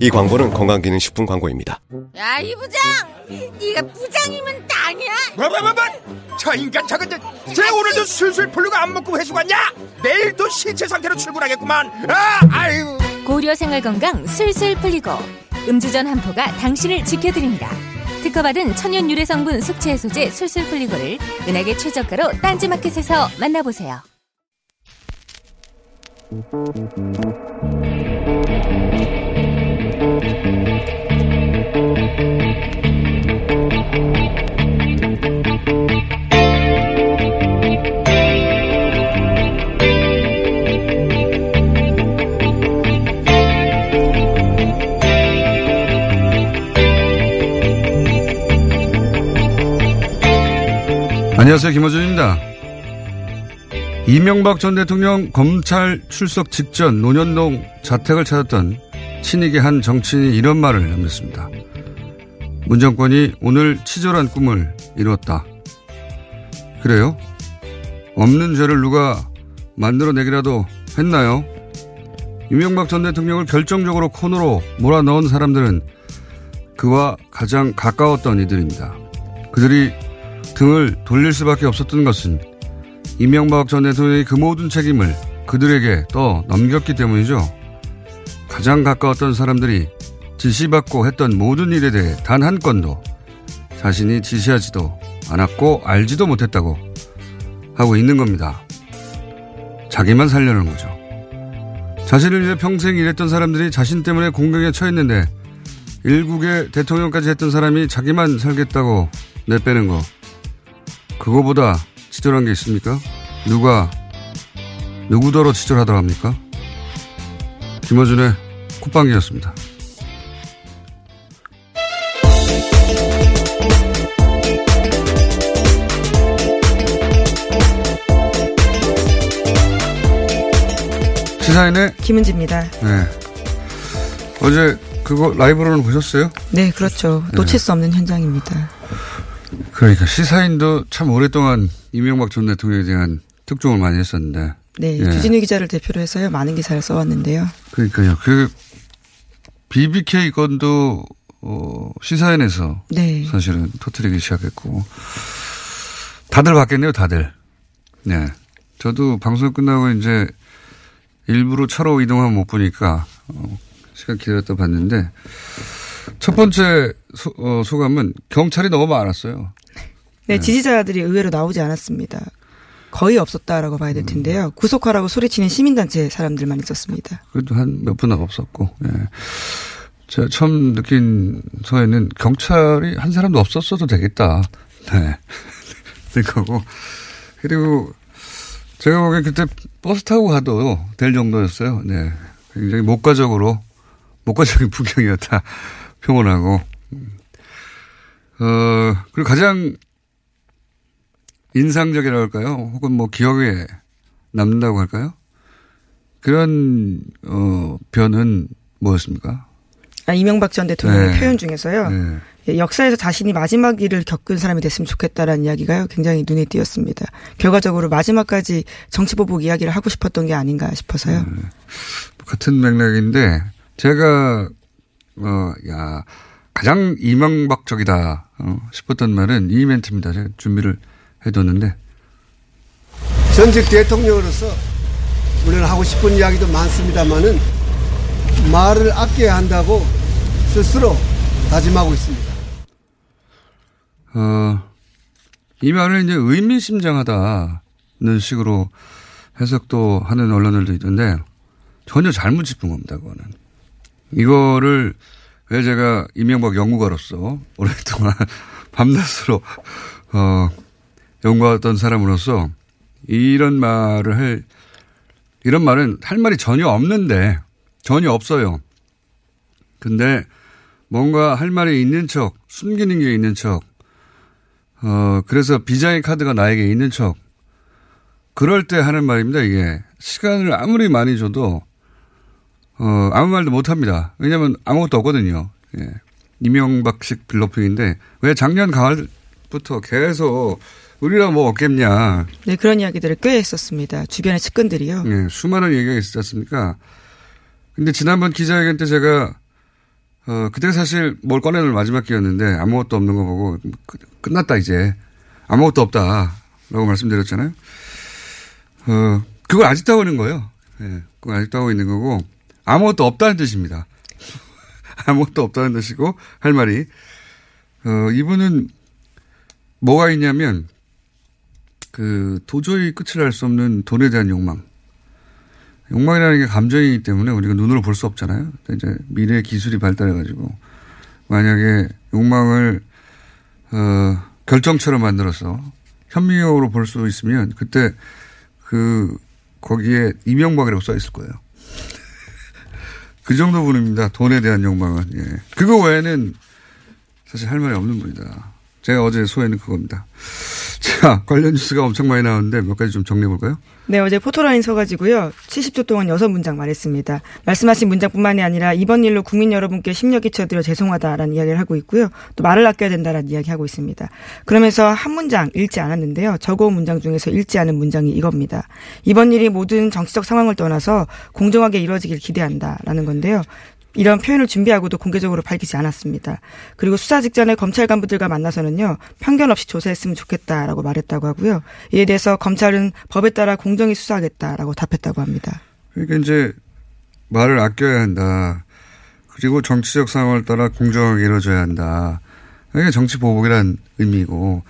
이 광고는 건강기능식품 광고입니다. 야, 이 부장! 네가 부장이면 땅이야? 뭐뭐뭐뭐 저 인간 저건 저, 쟤 오늘도 술술 풀리고 안 먹고 회수 갔냐? 내일도 신체 상태로 출근하겠구만 아 아유 고려 생활 건강 술술 풀리고 음주전 한포가 당신을 지켜드립니다. 특허받은 천연 유래 성분 숙취 해소제 술술 풀리고를 은하계 최저가로 딴지마켓에서 만나보세요. 안녕하세요. 김호준입니다. 이명박 전 대통령 검찰 출석 직전 논현동 자택을 찾았던 친이계 한 정치인이 이런 말을 남겼습니다. 문 정권이 오늘 치졸한 꿈을 이뤘다. 그래요? 없는 죄를 누가 만들어내기라도 했나요? 이명박 전 대통령을 결정적으로 코너로 몰아넣은 사람들은 그와 가장 가까웠던 이들입니다. 그들이 등을 돌릴 수밖에 없었던 것은 이명박 전 대통령이 그 모든 책임을 그들에게 떠 넘겼기 때문이죠. 가장 가까웠던 사람들이 지시받고 했던 모든 일에 대해 단 한 건도 자신이 지시하지도 않았고 알지도 못했다고 하고 있는 겁니다. 자기만 살려는 거죠. 자신을 위해 평생 일했던 사람들이 자신 때문에 공경에 처했는데 일국의 대통령까지 했던 사람이 자기만 살겠다고 내빼는 거. 그거보다 치졸한 게 있습니까? 누가, 누구더러 치졸하다고 합니까? 김어준의 콧방귀였습니다. 시사인의 김은지입니다. 네. 어제 그거 라이브로는 보셨어요? 네, 그렇죠. 놓칠 수 없는 현장입니다. 그러니까 시사인도 참 오랫동안 이명박 전 대통령에 대한 특종을 많이 했었는데. 네, 예. 주진우 기자를 대표로 해서요. 많은 기사를 써왔는데요. 그러니까요. 그 BBK 건도 어, 시사인에서 네. 사실은 터트리기 시작했고 다들 봤겠네요, 다들. 네. 저도 방송 끝나고 이제 일부러 차로 이동하면 못 보니까 어, 시간 기다렸다 봤는데 첫 번째 소, 어, 소감은 경찰이 너무 많았어요. 네, 지지자들이 의외로 나오지 않았습니다. 거의 없었다라고 봐야 될 음. 텐데요. 구속하라고 소리치는 시민단체 사람들만 있었습니다. 그래도 한 몇분 없었고, 예. 제가 처음 느낀 서에는 경찰이 한 사람도 없었어도 되겠다. 네. 될 거고. 그리고 제가 보기엔 그때 버스 타고 가도 될 정도였어요. 네. 굉장히 목가적으로, 목가적인 풍경이었다. 평온하고. 어, 그리고 가장 인상적이라고 할까요? 혹은 뭐 기억에 남는다고 할까요? 그런, 어, 변은 뭐였습니까? 아, 이명박 전 대통령의 네. 표현 중에서요. 네. 예, 역사에서 자신이 마지막 일을 겪은 사람이 됐으면 좋겠다라는 이야기가요. 굉장히 눈에 띄었습니다. 결과적으로 마지막까지 정치보복 이야기를 하고 싶었던 게 아닌가 싶어서요. 네. 같은 맥락인데 제가 어, 야 가장 이명박적이다 어, 싶었던 말은 이 멘트입니다. 제가 준비를 해뒀는데 전직 대통령으로서 물론 하고 싶은 이야기도 많습니다만은 말을 아껴야 한다고 스스로 다짐하고 있습니다. 어, 이 말은 이제 의미심장하다 식으로 해석도 하는 언론들도 있던데 전혀 잘못 짚은 겁니다. 그거는 이거를 왜 제가 이명박 연구가로서 오랫동안 밤낮으로 어 연구했던 사람으로서 이런 말을 할 이런 말은 할 말이 전혀 없는데 전혀 없어요. 근데 뭔가 할 말이 있는 척, 숨기는 게 있는 척, 어, 그래서 비장의 카드가 나에게 있는 척, 그럴 때 하는 말입니다, 이게. 시간을 아무리 많이 줘도, 어, 아무 말도 못 합니다. 왜냐면 아무것도 없거든요. 예. 이명박식 빌로핑인데, 왜 작년 가을부터 계속 우리랑 뭐 없겠냐. 네, 그런 이야기들을 꽤 했었습니다. 주변의 측근들이요. 네, 수많은 얘기가 있었지 않습니까? 근데 지난번 기자회견 때 제가 어, 그때 사실 뭘 꺼내는 마지막 기였는데 아무것도 없는 거 보고 끝났다 이제. 아무것도 없다. 라고 말씀드렸잖아요. 어, 그걸 아직도 하고 있는 거예요. 예, 네, 그걸 아직도 하고 있는 거고 아무것도 없다는 뜻입니다. 아무것도 없다는 뜻이고 할 말이 어, 이분은 뭐가 있냐면 그 도저히 끝을 알 수 없는 돈에 대한 욕망. 욕망이라는 게 감정이기 때문에 우리가 눈으로 볼 수 없잖아요. 이제 미래 기술이 발달해가지고 만약에 욕망을 어, 결정처럼 만들어서 현미경으로 볼 수 있으면 그때 그 거기에 이명박이라고 써 있을 거예요. 그 정도 분입니다. 돈에 대한 욕망은. 예. 그거 외에는 사실 할 말이 없는 분이다. 제가 어제 소회는 그겁니다. 자, 관련 뉴스가 엄청 많이 나오는데 몇 가지 좀 정리해 볼까요? 네, 어제 포토라인 서가지고요. 70초 동안 여섯 문장 말했습니다. 말씀하신 문장뿐만이 아니라 이번 일로 국민 여러분께 심려 끼쳐드려 죄송하다라는 이야기를 하고 있고요. 또 말을 아껴야 된다라는 이야기 하고 있습니다. 그러면서 한 문장 읽지 않았는데요. 적어온 문장 중에서 읽지 않은 문장이 이겁니다. 이번 일이 모든 정치적 상황을 떠나서 공정하게 이루어지길 기대한다라는 건데요. 이런 표현을 준비하고도 공개적으로 밝히지 않았습니다. 그리고 수사 직전에 검찰 간부들과 만나서는요, 편견 없이 조사했으면 좋겠다라고 말했다고 하고요. 이에 대해서 검찰은 법에 따라 공정히 수사하겠다라고 답했다고 합니다. 그러니까 이제 말을 아껴야 한다. 그리고 정치적 상황을 따라 공정하게 이루어져야 한다. 이게 정치 보복이란 의미고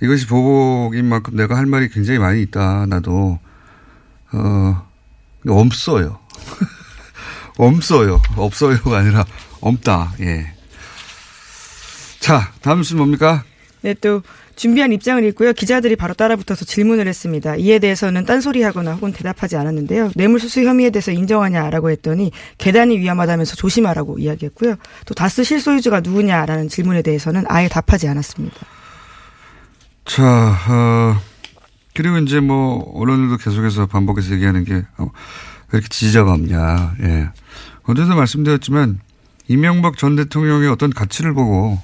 이것이 보복인 만큼 내가 할 말이 굉장히 많이 있다. 나도 어 없어요. 없어요. 없어요가 아니라 없다. 예. 자, 다음 뉴스 뭡니까? 네, 또 준비한 입장을 읽고요. 기자들이 바로 따라붙어서 질문을 했습니다. 이에 대해서는 딴소리하거나 혹은 대답하지 않았는데요. 뇌물수수 혐의에 대해서 인정하냐라고 했더니 계단이 위험하다면서 조심하라고 이야기했고요. 또 다스 실소유주가 누구냐라는 질문에 대해서는 아예 답하지 않았습니다. 자, 어, 그리고 이제 뭐 언론들도 계속해서 반복해서 얘기하는 게 어, 왜 이렇게 지지자가 없냐. 예. 어제도 말씀드렸지만 이명박 전 대통령의 어떤 가치를 보고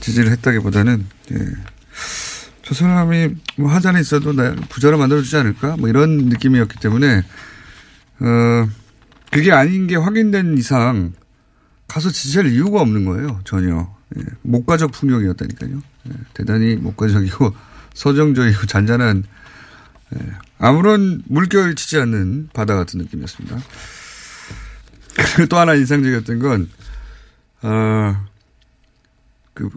지지를 했다기보다는 예. 저 사람이 뭐 하자는 있어도 나 부자로 만들어주지 않을까 뭐 이런 느낌이었기 때문에 어 그게 아닌 게 확인된 이상 가서 지지할 이유가 없는 거예요 전혀 예. 목가적 풍경이었다니까요 예. 대단히 목가적이고 서정적이고 잔잔한 예. 아무런 물결이 치지 않는 바다 같은 느낌이었습니다. 그리고 또 하나 인상적이었던 건, 어, 그,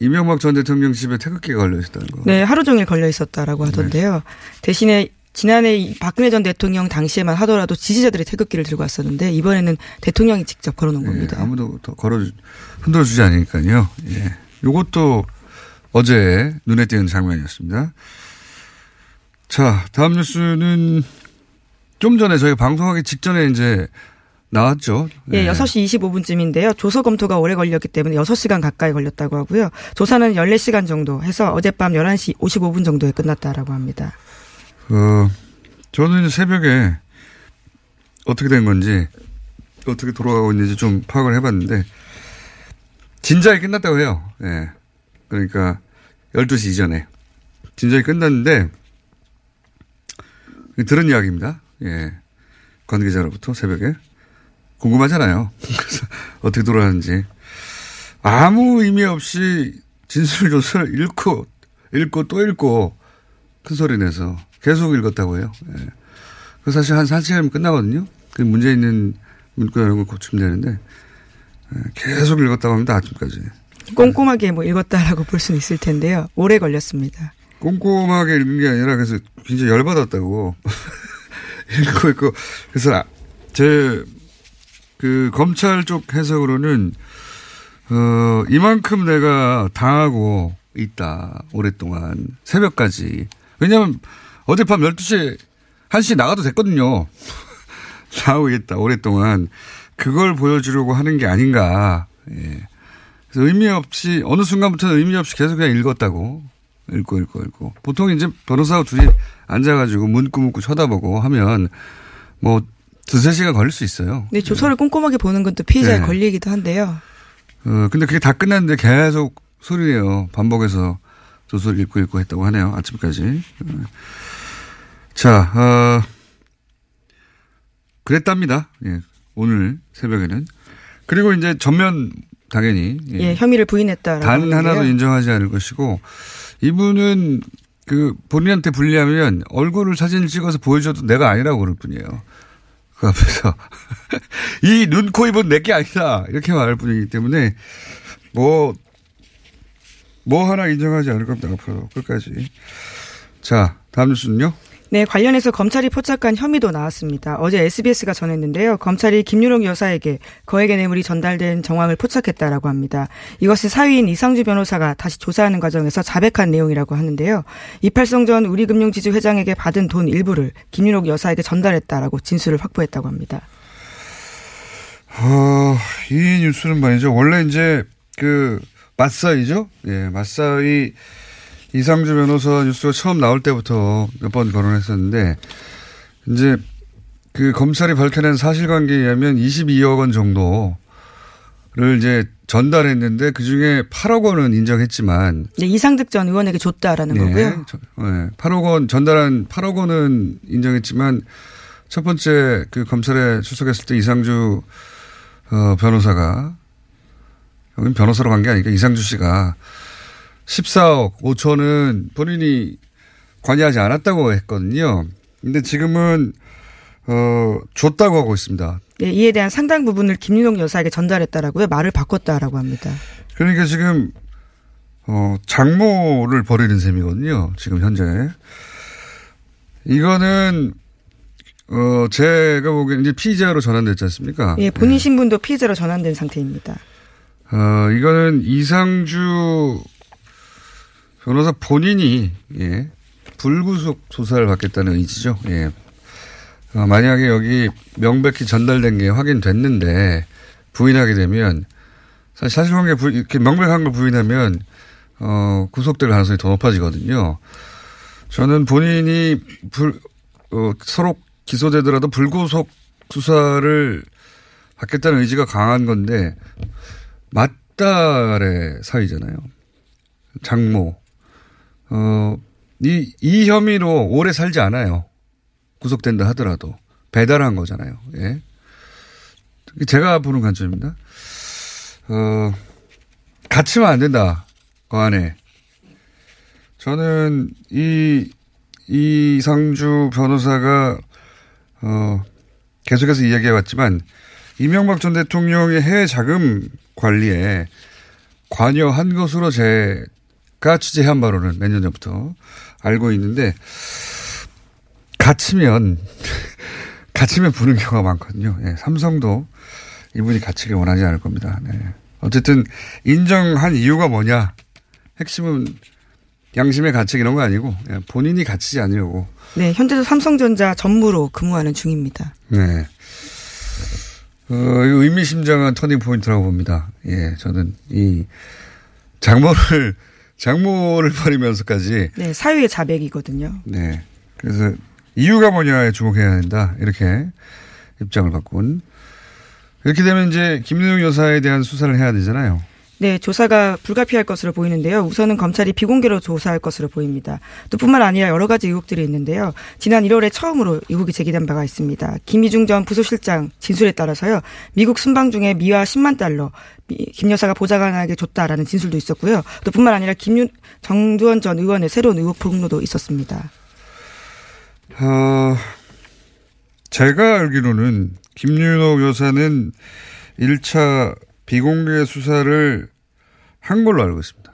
이명박 전 대통령 집에 태극기가 걸려 있었다는 거. 네, 하루 종일 걸려 있었다라고 하던데요. 네. 대신에 지난해 박근혜 전 대통령 당시에만 하더라도 지지자들이 태극기를 들고 왔었는데 이번에는 대통령이 직접 걸어놓은 네, 겁니다. 아무도 더 걸어 흔들어주지 않으니까요. 예. 요것도 어제 눈에 띄는 장면이었습니다. 자, 다음 뉴스는 좀 전에 저희가 방송하기 직전에 이제 나왔죠. 예, 네. 6시 25분쯤인데요. 조서 검토가 오래 걸렸기 때문에 6시간 가까이 걸렸다고 하고요. 조사는 14시간 정도 해서 어젯밤 11시 55분 정도에 끝났다라고 합니다. 어, 저는 새벽에 어떻게 된 건지 어떻게 돌아가고 있는지 좀 파악을 해봤는데 진작에 끝났다고 해요. 예. 네. 그러니까 12시 이전에 진작에 끝났는데 들은 이야기입니다. 예. 관계자로부터 새벽에. 궁금하잖아요. 그래서 어떻게 돌아가는지. 아무 의미 없이 진술조서를 읽고, 읽고 또 읽고 큰 소리 내서 계속 읽었다고 해요. 예. 그 사실 한 4시간이면 끝나거든요. 그 문제 있는 문구 이런 거 고치면 되는데 예. 계속 읽었다고 합니다. 아침까지. 꼼꼼하게 뭐 읽었다라고 볼 수는 있을 텐데요. 오래 걸렸습니다. 꼼꼼하게 읽은 게 아니라 그래서 굉장히 열받았다고 읽고 있고 그래서 아, 제그 검찰 쪽 해석으로는 어 이만큼 내가 당하고 있다 오랫동안 새벽까지 왜냐하면 어젯밤 12시에 1시 나가도 됐거든요. 나오고 있다 오랫동안 그걸 보여주려고 하는 게 아닌가. 예. 그래서 의미 없이 어느 순간부터 의미 없이 계속 그냥 읽었다고 읽고 읽고 읽고 보통 이제 변호사하고 둘이 앉아가지고 문구 문구 쳐다보고 하면 뭐 두세 시간 걸릴 수 있어요. 네, 조서를 꼼꼼하게 보는 건 또 피해자의 네. 권리이기도 한데요. 어, 근데 그게 다 끝났는데 계속 소리내요. 반복해서 조서를 읽고 읽고 했다고 하네요. 아침까지. 어. 자, 어, 그랬답니다. 예. 오늘 새벽에는. 그리고 이제 전면 당연히. 예, 혐의를 부인했다라고. 단. 하나도 인정하지 않을 것이고 이분은 그 본인한테 불리하면 얼굴을 사진을 찍어서 보여줘도 내가 아니라고 그럴 뿐이에요. 그 앞에서 이 눈, 코, 입은 내게 아니다 이렇게 말할 뿐이기 때문에 뭐, 뭐 하나 인정하지 않을 겁니다. 앞으로 끝까지. 자, 다음 뉴스는요. 네, 관련해서 검찰이 포착한 혐의도 나왔습니다. 어제 SBS가 전했는데요. 검찰이 김유록 여사에게 거액의 뇌물이 전달된 정황을 포착했다라고 합니다. 이것은 사위인 이상주 변호사가 다시 조사하는 과정에서 자백한 내용이라고 하는데요. 이팔성 전 우리금융지주 회장에게 받은 돈 일부를 김유록 여사에게 전달했다라고 진술을 확보했다고 합니다. 어, 이 뉴스는 말이죠. 원래 이제 그 맞사이죠. 예, 맞사이 이상주 변호사 뉴스가 처음 나올 때부터 몇 번 거론했었는데 이제 그 검찰이 밝혀낸 사실관계에 의하면 22억 원 정도를 이제 전달했는데 그 중에 8억 원은 인정했지만 네, 이상득 전 의원에게 줬다라는 거고요. 저- 네, 8억 원 전달한 8억 원은 인정했지만 첫 번째 그 검찰에 출석했을 때 이상주 어, 변호사가 여긴 변호사로 간 게 아니니까 이상주 씨가 14억 5천은 본인이 관여하지 않았다고 했거든요. 근데 지금은 어 줬다고 하고 있습니다. 네, 이에 대한 상당 부분을 김유록 여사에게 전달했다라고요. 말을 바꿨다라고 합니다. 그러니까 지금 어 장모를 벌이는 셈이거든요. 지금 현재 이거는 어 제가 보기에는 이제 피의자로 전환됐지 않습니까? 예, 본인 신분도 피해자로 전환된 상태입니다. 어 이거는 이상주 변호사 본인이 예 불구속 조사를 받겠다는 의지죠. 예. 어, 만약에 여기 명백히 전달된 게 확인됐는데 부인하게 되면 사실 사실관계 부, 이렇게 명백한 걸 부인하면 어, 구속될 가능성이 더 높아지거든요. 저는 본인이 불, 어, 서로 기소되더라도 불구속 수사를 받겠다는 의지가 강한 건데 맞달의 사위잖아요. 장모. 어, 이, 이 혐의로 오래 살지 않아요. 구속된다 하더라도. 배달한 거잖아요. 예. 제가 보는 관점입니다. 어, 갇히면 안 된다. 그 안에. 저는 이, 이상주 변호사가, 어, 계속해서 이야기해 왔지만, 이명박 전 대통령의 해외 자금 관리에 관여한 것으로 제 가 취재한 바로는 몇 년 전부터 알고 있는데, 갇히면, 갇히면 부는 경우가 많거든요. 예, 삼성도 이분이 갇히길 원하지 않을 겁니다. 네. 어쨌든 인정한 이유가 뭐냐? 핵심은 양심의 가책 이런 거 아니고 예, 본인이 갇히지 않으려고. 네, 현재도 삼성전자 전무로 근무하는 중입니다. 네. 어, 의미심장한 turning point라고 봅니다. 예, 저는 이 장모를 장모를 버리면서까지 네, 사유의 자백이거든요. 네. 그래서 이유가 뭐냐에 주목해야 된다. 이렇게 입장을 바꾼. 이렇게 되면 이제 김윤옥 여사에 대한 수사를 해야 되잖아요. 네, 조사가 불가피할 것으로 보이는데요. 우선은 검찰이 비공개로 조사할 것으로 보입니다. 또 뿐만 아니라 여러 가지 의혹들이 있는데요. 지난 1월에 처음으로 의혹이 제기된 바가 있습니다. 김희중 전 부소실장 진술에 따라서요. 미국 순방 중에 미화 10만 달러 미- 김 여사가 보좌관에게 줬다라는 진술도 있었고요. 또 뿐만 아니라 김윤 정두원 전 의원의 새로운 의혹 폭로도 있었습니다. 어, 제가 알기로는 김윤옥 여사는 1차 비공개 수사를 한 걸로 알고 있습니다.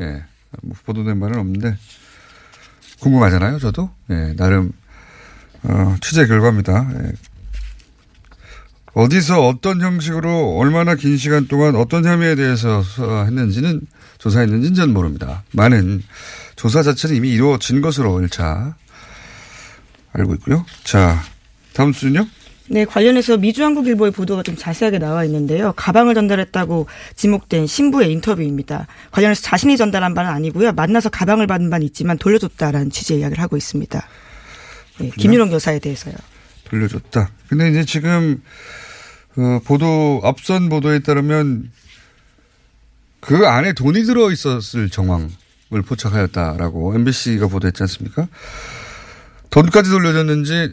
예. 뭐 보도된 바는 없는데 궁금하잖아요. 저도 예, 나름 어, 취재 결과입니다. 예. 어디서 어떤 형식으로 얼마나 긴 시간 동안 어떤 혐의에 대해서 했는지는 조사했는지는 전 모릅니다. 많은 조사 자체는 이미 이루어진 것으로 1차 알고 있고요. 자, 다음 수는요? 네, 관련해서 미주한국일보의 보도가 좀 자세하게 나와 있는데요. 가방을 전달했다고 지목된 신부의 인터뷰입니다. 관련해서 자신이 전달한 바는 아니고요. 만나서 가방을 받은 바는 있지만 돌려줬다라는 취지의 이야기를 하고 있습니다. 네, 김유롱 여사에 대해서요. 돌려줬다. 근데 이제 지금 그 보도 앞선 보도에 따르면 그 안에 돈이 들어 있었을 정황을 포착하였다라고 MBC가 보도했지 않습니까? 돈까지 돌려줬는지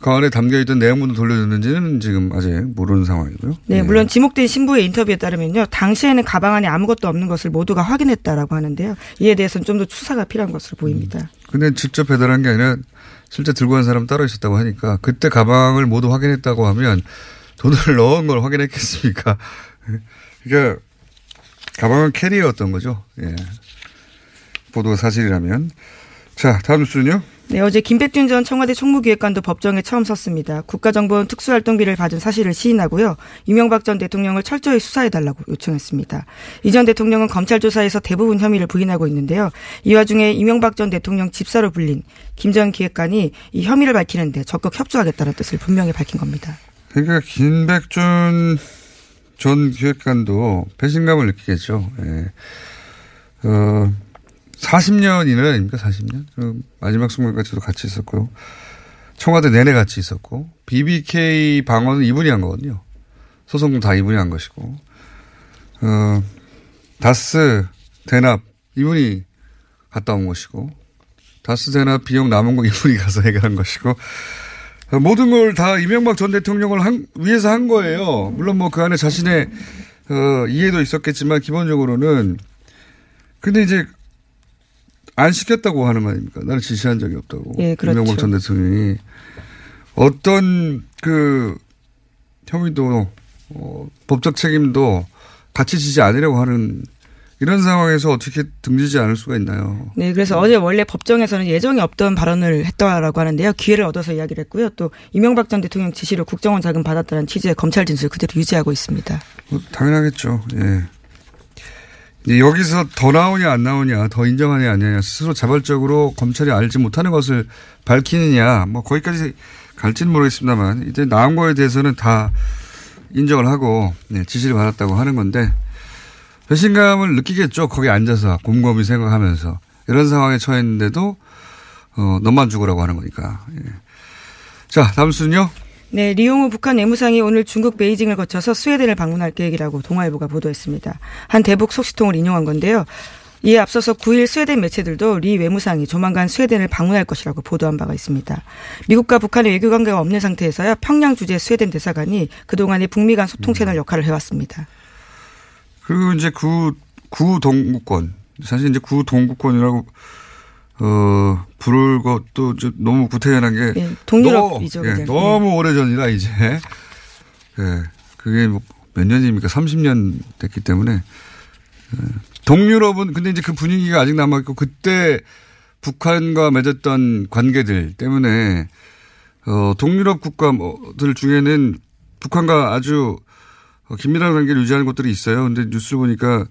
그 안에 담겨있던 내용물도 돌려줬는지는 지금 아직 모르는 상황이고요. 네, 예. 물론 지목된 신부의 인터뷰에 따르면요. 당시에는 가방 안에 아무것도 없는 것을 모두가 확인했다라고 하는데요. 이에 대해서는 좀더 수사가 필요한 것으로 보입니다. 음. 근데 직접 배달한 게 아니라 실제 들고 간 사람 따로 있었다고 하니까 그때 가방을 모두 확인했다고 하면 돈을 넣은 걸 확인했겠습니까? 그러니까 가방은 캐리어였던 거죠. 예. 보도가 사실이라면. 자, 다음 뉴스는요? 네, 어제 김백준 전 청와대 총무기획관도 법정에 처음 섰습니다. 국가정보원 특수활동비를 받은 사실을 시인하고요. 이명박 전 대통령을 철저히 수사해달라고 요청했습니다. 이 전 대통령은 검찰 조사에서 대부분 혐의를 부인하고 있는데요. 이 와중에 이명박 전 대통령 집사로 불린 김 전 기획관이 이 혐의를 밝히는데 적극 협조하겠다는 뜻을 분명히 밝힌 겁니다. 그러니까 김백준 전 기획관도 배신감을 느끼겠죠. 예. 어, 40년이나 아닙니까? 40년? 그 마지막 순간까지도 같이 있었고요. 청와대 내내 같이 있었고, BBK 방어는 이분이 한 거거든요. 소송 다 이분이 한 것이고, 어, 다스 대납 이분이 갔다 온 것이고, 다스 대납 비용 남은 거 이분이 가서 해결한 것이고, 모든 걸 다 이명박 전 대통령을 한, 위해서 한 거예요. 물론 뭐 그 안에 자신의 어, 이해도 있었겠지만 기본적으로는 근데 이제 안 시켰다고 하는 거 아닙니까? 나는 지시한 적이 없다고. 예, 그렇죠. 이명박 전 대통령이 어떤 그 혐의도 어, 법적 책임도 같이 지지 않으려고 하는 이런 상황에서 어떻게 등지지 않을 수가 있나요? 네, 그래서 어제 원래 법정에서는 예정이 없던 발언을 했다라고 하는데요. 기회를 얻어서 이야기를 했고요. 또 이명박 전 대통령 지시로 국정원 자금 받았다는 취지의 검찰 진술 그대로 유지하고 있습니다. 뭐 당연하겠죠. 예. 여기서 더 나오냐 안 나오냐 더 인정하냐 아니냐 스스로 자발적으로 검찰이 알지 못하는 것을 밝히느냐 뭐 거기까지 갈지는 모르겠습니다만 이제 나온 거에 대해서는 다 인정을 하고 네, 지시를 받았다고 하는 건데 배신감을 느끼겠죠 거기 앉아서 곰곰이 생각하면서 이런 상황에 처했는데도 어, 너만 죽으라고 하는 거니까 예. 자 다음 순요 네, 리용우 북한 외무상이 오늘 중국 베이징을 거쳐서 스웨덴을 방문할 계획이라고 동아일보가 보도했습니다. 한 대북 속시통을 인용한 건데요. 이에 앞서서 9일 스웨덴 매체들도 리 외무상이 조만간 스웨덴을 방문할 것이라고 보도한 바가 있습니다. 미국과 북한의 외교 관계가 없는 상태에서야 평양 주재 스웨덴 대사관이 그동안의 북미 간 소통 채널 역할을 해왔습니다. 그리고 이제 구, 구동구권. 사실 이제 구동구권이라고 어, 부를 것도 너무 구태연한 게. 예, 동유럽이죠. 예, 너무 오래 전이라 이제. 예, 그게 뭐 몇 년입니까? 30년 됐기 때문에. 예. 동유럽은 근데 이제 그 분위기가 아직 남아있고 그때 북한과 맺었던 관계들 때문에 어, 동유럽 국가들 중에는 북한과 아주 긴밀한 관계를 유지하는 곳들이 있어요. 근데 뉴스 보니까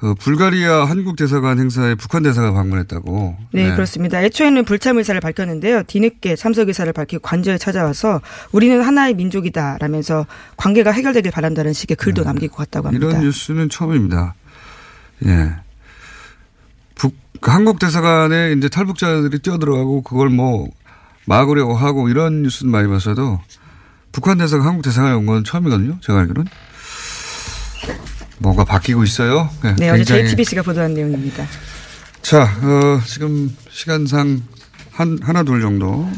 그 불가리아 한국 대사관 행사에 북한 대사가 방문했다고. 네, 네, 그렇습니다. 애초에는 불참 의사를 밝혔는데요. 뒤늦게 참석 의사를 밝히고 관저에 찾아와서 우리는 하나의 민족이다라면서 관계가 해결되길 바란다는 식의 글도 네. 남기고 갔다고 합니다. 이런 뉴스는 처음입니다. 예. 북 한국 대사관에 이제 탈북자들이 뛰어들어가고 그걸 뭐 막으려고 하고 이런 뉴스는 많이 봤어도 북한 대사가 한국 대사관에 온 건 처음이거든요. 제가 알기로는. 뭐가 바뀌고 있어요. 네, 네 어제 JTBC가 보도한 내용입니다. 자, 어, 지금 시간상 한, 하나, 둘 정도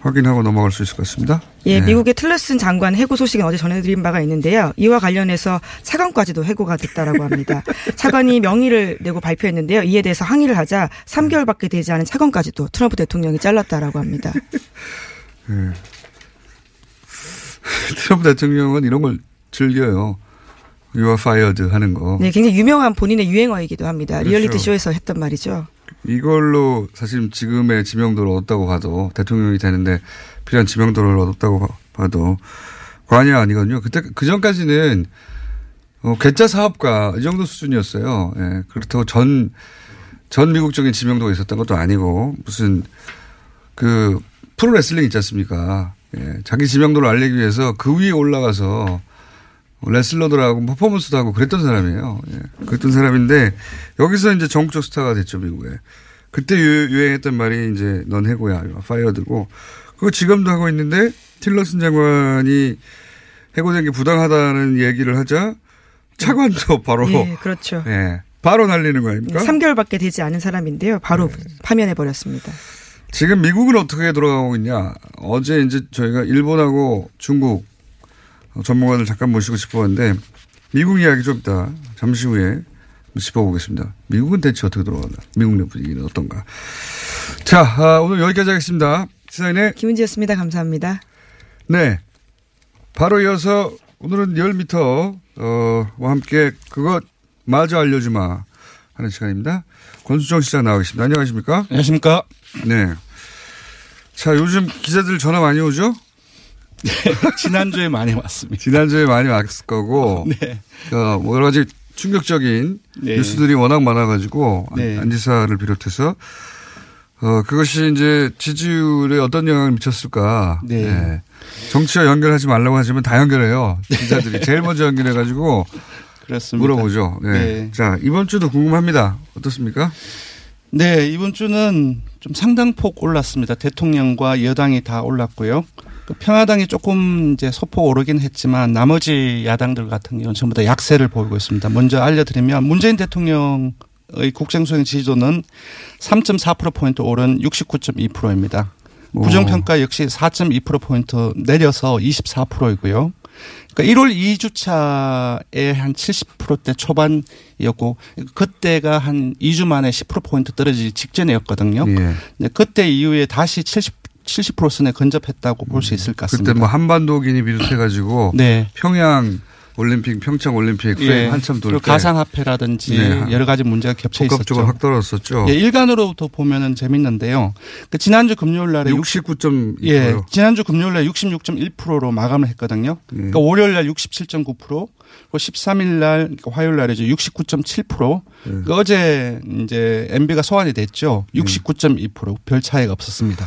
확인하고 넘어갈 수 있을 것 같습니다. 예, 네. 미국의 틀러슨 장관 해고 소식은 어제 전해드린 바가 있는데요. 이와 관련해서 차관까지도 해고가 됐다라고 합니다. 차관이 명의를 내고 발표했는데요. 이에 대해서 항의를 하자 3개월밖에 되지 않은 차관까지도 트럼프 대통령이 잘랐다라고 합니다. 네. 트럼프 대통령은 이런 걸 즐겨요. You are fired 하는 거. 네, 굉장히 유명한 본인의 유행어이기도 합니다. 그렇죠. 리얼리티 쇼에서 했던 말이죠. 이걸로 사실 지금의 지명도를 얻었다고 봐도 대통령이 되는데 필요한 지명도를 얻었다고 봐도 관이 아니거든요. 그때 그 전까지는 어, 괴짜 사업가 이 정도 수준이었어요. 예. 그렇다고 전, 전 미국적인 지명도가 있었던 것도 아니고 무슨 그 프로레슬링 있지 않습니까? 예. 자기 지명도를 알리기 위해서 그 위에 올라가서 레슬러들하고 퍼포먼스도 하고 그랬던 사람이에요. 예. 그랬던 사람인데 여기서 이제 전국적 스타가 됐죠, 미국에. 그때 유 행했던 말이 이제 넌 해고야, 파이어들고. 그거 지금도 하고 있는데 틸러슨 장관이 해고된 게 부당하다는 얘기를 하자 차관도 바로. 예, 그렇죠. 예. 바로 날리는 거 아닙니까? 3개월밖에 되지 않은 사람인데요. 바로 네. 파면해 버렸습니다. 지금 미국은 어떻게 돌아가고 있냐? 어제 이제 저희가 일본하고 중국 전문가들 잠깐 모시고 싶었는데 미국 이야기 좀 이따 잠시 후에 짚어보겠습니다. 미국은 대체 어떻게 돌아가나? 미국 내 분위기는 어떤가? 자, 아, 오늘 여기까지 하겠습니다. 시사인의 김은지였습니다. 감사합니다. 네. 바로 이어서 오늘은 열미터 어와 함께 그것 마저 알려주마 하는 시간입니다. 권수정 시장 나와 계십니다. 안녕하십니까? 안녕하십니까? 네. 자, 요즘 기자들 전화 많이 오죠? 네, 지난주에 많이 왔습니다. 지난주에 많이 왔을 거고. 네. 어, 뭐 여러 가지 충격적인 네. 뉴스들이 워낙 많아가지고 네. 안지사를 비롯해서 어, 그것이 이제 지지율에 어떤 영향을 미쳤을까. 네. 네. 정치와 연결하지 말라고 하지만 다 연결해요. 기자들이 제일 먼저 연결해가지고 그렇습니다. 물어보죠. 네. 네. 자, 이번 주도 궁금합니다. 어떻습니까? 네, 이번 주는 좀 상당폭 올랐습니다. 대통령과 여당이 다 올랐고요. 그 평화당이 조금 이제 소폭 오르긴 했지만 나머지 야당들 같은 경우는 전부 다 약세를 보이고 있습니다. 먼저 알려드리면 문재인 대통령 의 국정 수행 지지도는 3.4%포인트 오른 69.2%입니다. 부정 평가 역시 4.2%포인트 내려서 24%이고요. 그러니까 1월 2주차에 한 70%대 초반이었고 그때가 한 2주 만에 10%포인트 떨어지기 직전이었거든요. 예. 네, 그때 이후에 다시 70 70% 선에 근접했다고 볼 수 있을 것 같습니다. 그때 뭐 한반도 기니 비롯해가지고 네. 평양 올림픽 평창 올림픽 예. 한참 돌 때. 가상화폐라든지 네. 여러 가지 문제가 겹쳐 있었죠. 확 떨어졌었죠. 예, 일간으로부터 보면은 재밌는데요. 그 지난주 금요일 날에 69.2%. 예, 지난주 금요일 날 66.1%로 마감을 했거든요. 예. 그러니까 월요일 날 67.9%, 그리고 13일 날 그러니까 화요일 날에 이제 69.7%. 예. 그 어제 이제 MB가 소환이 됐죠. 69.2%별 차이가 없었습니다.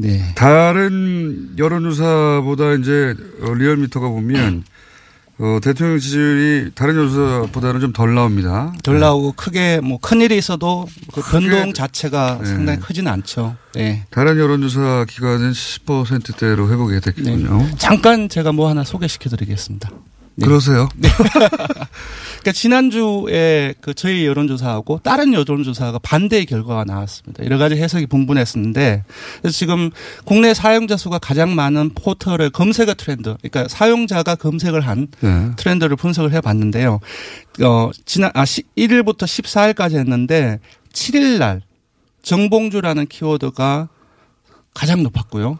네. 다른 여론조사보다 이제 리얼미터가 보면 어, 대통령 지지율이 다른 요소보다는 좀 덜 나옵니다. 덜 네. 나오고 크게 뭐 큰 일이 있어도 그 변동 자체가 네. 상당히 크지는 않죠. 네. 다른 여론조사 기관은 10%대로 회복이 됐군요. 네. 잠깐 제가 뭐 하나 소개시켜 드리겠습니다. 네. 그러세요? 네. 그러니까 지난주에 그 저희 여론조사하고 다른 여론조사가 반대의 결과가 나왔습니다. 여러 가지 해석이 분분했었는데 그래서 지금 국내 사용자 수가 가장 많은 포털의 검색어 트렌드, 그러니까 사용자가 검색을 한 네. 트렌드를 분석을 해봤는데요. 어 지난 아 1일부터 14일까지 했는데 7일 날 정봉주라는 키워드가 가장 높았고요.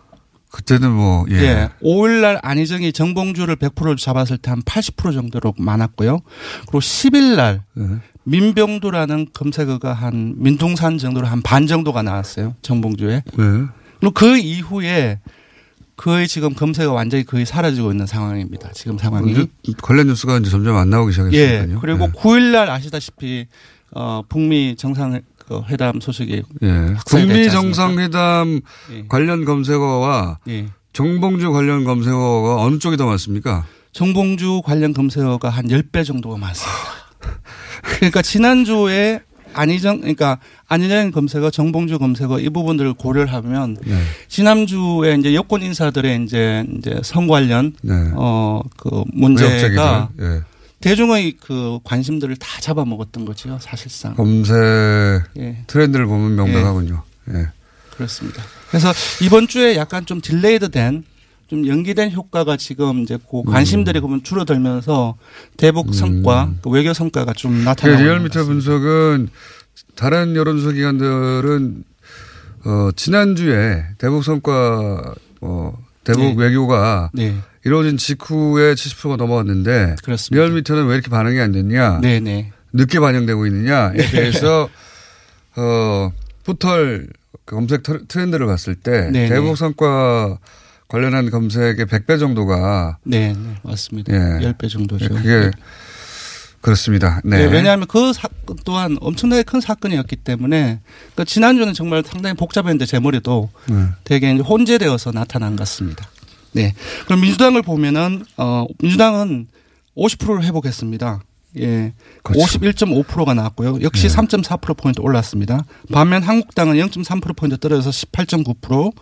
그때는 뭐, 예. 예. 5일날 안희정이 정봉주를 100%를 잡았을 때 한 80% 정도로 많았고요. 그리고 10일날 예. 민병두라는 검색어가 한 민둥산 정도로 한 반 정도가 나왔어요. 정봉주에. 예. 그리고 그 이후에 거의 지금 검색어 완전히 거의 사라지고 있는 상황입니다. 지금 상황이. 관련 뉴스가 이제 점점 안 나오기 시작했으니까요. 예. 그리고 예. 9일날 아시다시피 어, 북미 정상 그 회담 소식이 예. 북미 정상회담 예. 관련 검색어와 예. 정봉주 관련 검색어가 어느 쪽이 더 많습니까? 정봉주 관련 검색어가 한 10배 정도가 많습니다. 그러니까 지난주에 안희정 그러니까 안희정 검색어, 정봉주 검색어 이 부분들을 고려를 하면 네. 지난주에 이제 여권 인사들의 이제 이제 선 관련 네. 어그 문제가 네. 대중의 그 관심들을 다 잡아먹었던 거죠, 사실상. 검색 예. 트렌드를 보면 명백하군요. 예. 예. 그렇습니다. 그래서 이번 주에 약간 좀 delayed 된, 좀 연기된 효과가 지금 이제 그 관심들이 음. 보면 줄어들면서 대북 성과, 음. 그 외교 성과가 좀 나타나고 그 리얼미터 분석은 다른 여론조사 기관들은 어, 지난주에 대북 성과, 어, 대북 네. 외교가 네. 이루어진 직후에 70%가 넘어갔는데 그렇습니다. 리얼미터는 왜 이렇게 반응이 안 됐냐? 네네. 네. 늦게 반영되고 있느냐에 네. 대해서 어, 포털 그 검색 트- 트렌드를 봤을 때 네, 대북 네. 성과 관련한 검색의 100배 정도가 네, 네, 맞습니다. 예. 10배 정도죠. 예, 그게 그렇습니다. 네. 네, 왜냐하면 그 사건 또한 엄청나게 큰 사건이었기 때문에 그 지난주는 정말 상당히 복잡했는데 제 머리도 네. 되게 혼재되어서 나타난 것 같습니다. 네. 그럼 민주당을 보면은 어 민주당은 50%를 회복했습니다. 예. 그렇죠. 51.5%가 나왔고요. 역시 네. 3.4%포인트 올랐습니다. 반면 한국당은 0.3%포인트 떨어져서 18.9%,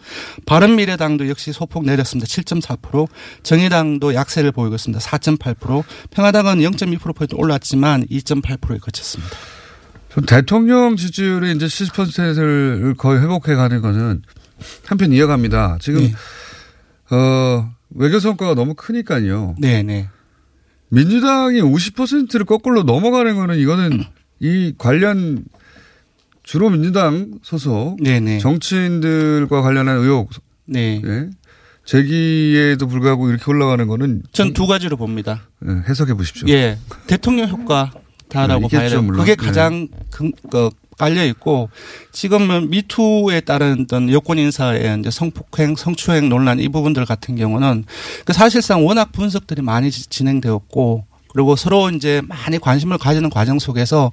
바른미래당도 역시 소폭 내렸습니다. 7.4%, 정의당도 약세를 보이고 있습니다. 4.8%, 평화당은 0.2%포인트 올랐지만 2.8%에 그쳤습니다. 좀 대통령 지지율이 이제 70%를 거의 회복해 가는 거는 한편 이해갑니다. 지금 네. 어, 외교 성과가 너무 크니까요. 네, 네. 민주당이 50%를 거꾸로 넘어가는 거는 이거는 이 관련 주로 민주당 소속 네네. 정치인들과 관련한 의혹 네. 예, 제기에도 불구하고 이렇게 올라가는 거는 전 두 가지로 봅니다. 예, 해석해 보십시오. 예. 대통령 효과 다라고 네, 봐야 있겠죠, 돼요. 그게 네. 가장 근, 그, 깔려 있고 지금은 미투에 따른 어떤 여권 인사의 이제 성폭행, 성추행 논란 이 부분들 같은 경우는 그 사실상 워낙 분석들이 많이 지- 진행되었고 그리고 서로 이제 많이 관심을 가지는 과정 속에서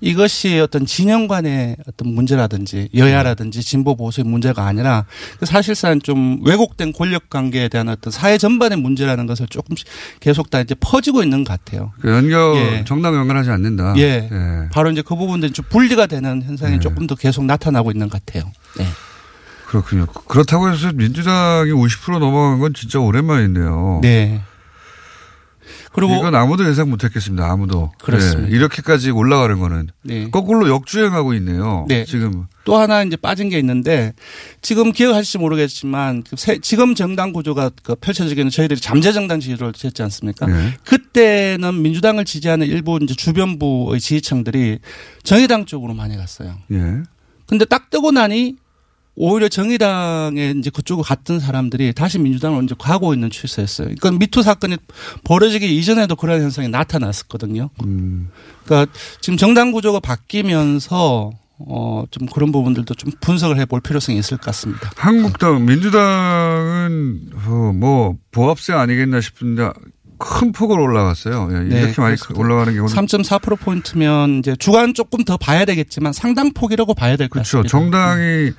이것이 어떤 진영 간의 어떤 문제라든지 여야라든지 진보 보수의 문제가 아니라 그 사실상 좀 왜곡된 권력 관계에 대한 어떤 사회 전반의 문제라는 것을 조금씩 계속 다 이제 퍼지고 있는 것 같아요. 그 연결 예. 정당 연결하지 않는다. 예. 예. 바로 이제 그 부분들이 좀 분리가 되는 현상이 네. 조금 더 계속 나타나고 있는 것 같아요. 네. 그렇군요. 그렇다고 해서 민주당이 50% 넘어간 건 진짜 오랜만인데요. 네. 그리고 이건 아무도 예상 못했겠습니다. 아무도. 그렇습니다. 예, 이렇게까지 올라가는 거는 네. 거꾸로 역주행하고 있네요. 네. 지금 또 하나 이제 빠진 게 있는데 지금 기억하실지 모르겠지만 그 새- 지금 정당 구조가 그 펼쳐지기 는 저희들이 잠재 정당 지지를 했지 않습니까? 네. 그때는 민주당을 지지하는 일부 이제 주변부의 지지층들이 정의당 쪽으로 많이 갔어요. 예. 근데 딱 뜨고 나니 오히려 정의당에 이제 그쪽으로 갔던 사람들이 다시 민주당으로 이제 가고 있는 추세였어요. 그러니까 미투 사건이 벌어지기 이전에도 그런 현상이 나타났었거든요. 음. 그러니까 지금 정당 구조가 바뀌면서 어 좀 그런 부분들도 좀 분석을 해볼 필요성이 있을 것 같습니다. 한국당, 민주당은 어, 뭐 보합세 아니겠나 싶은데 큰 폭으로 올라갔어요. 예, 네, 이렇게 많이 그렇습니다. 올라가는 경우는 3.4% 포인트면 이제 주간 조금 더 봐야 되겠지만 상당 폭이라고 봐야 될것 그렇죠. 같습니다. 정당이